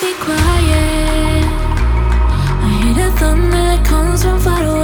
be quiet. I hear the thunder that comes from far away.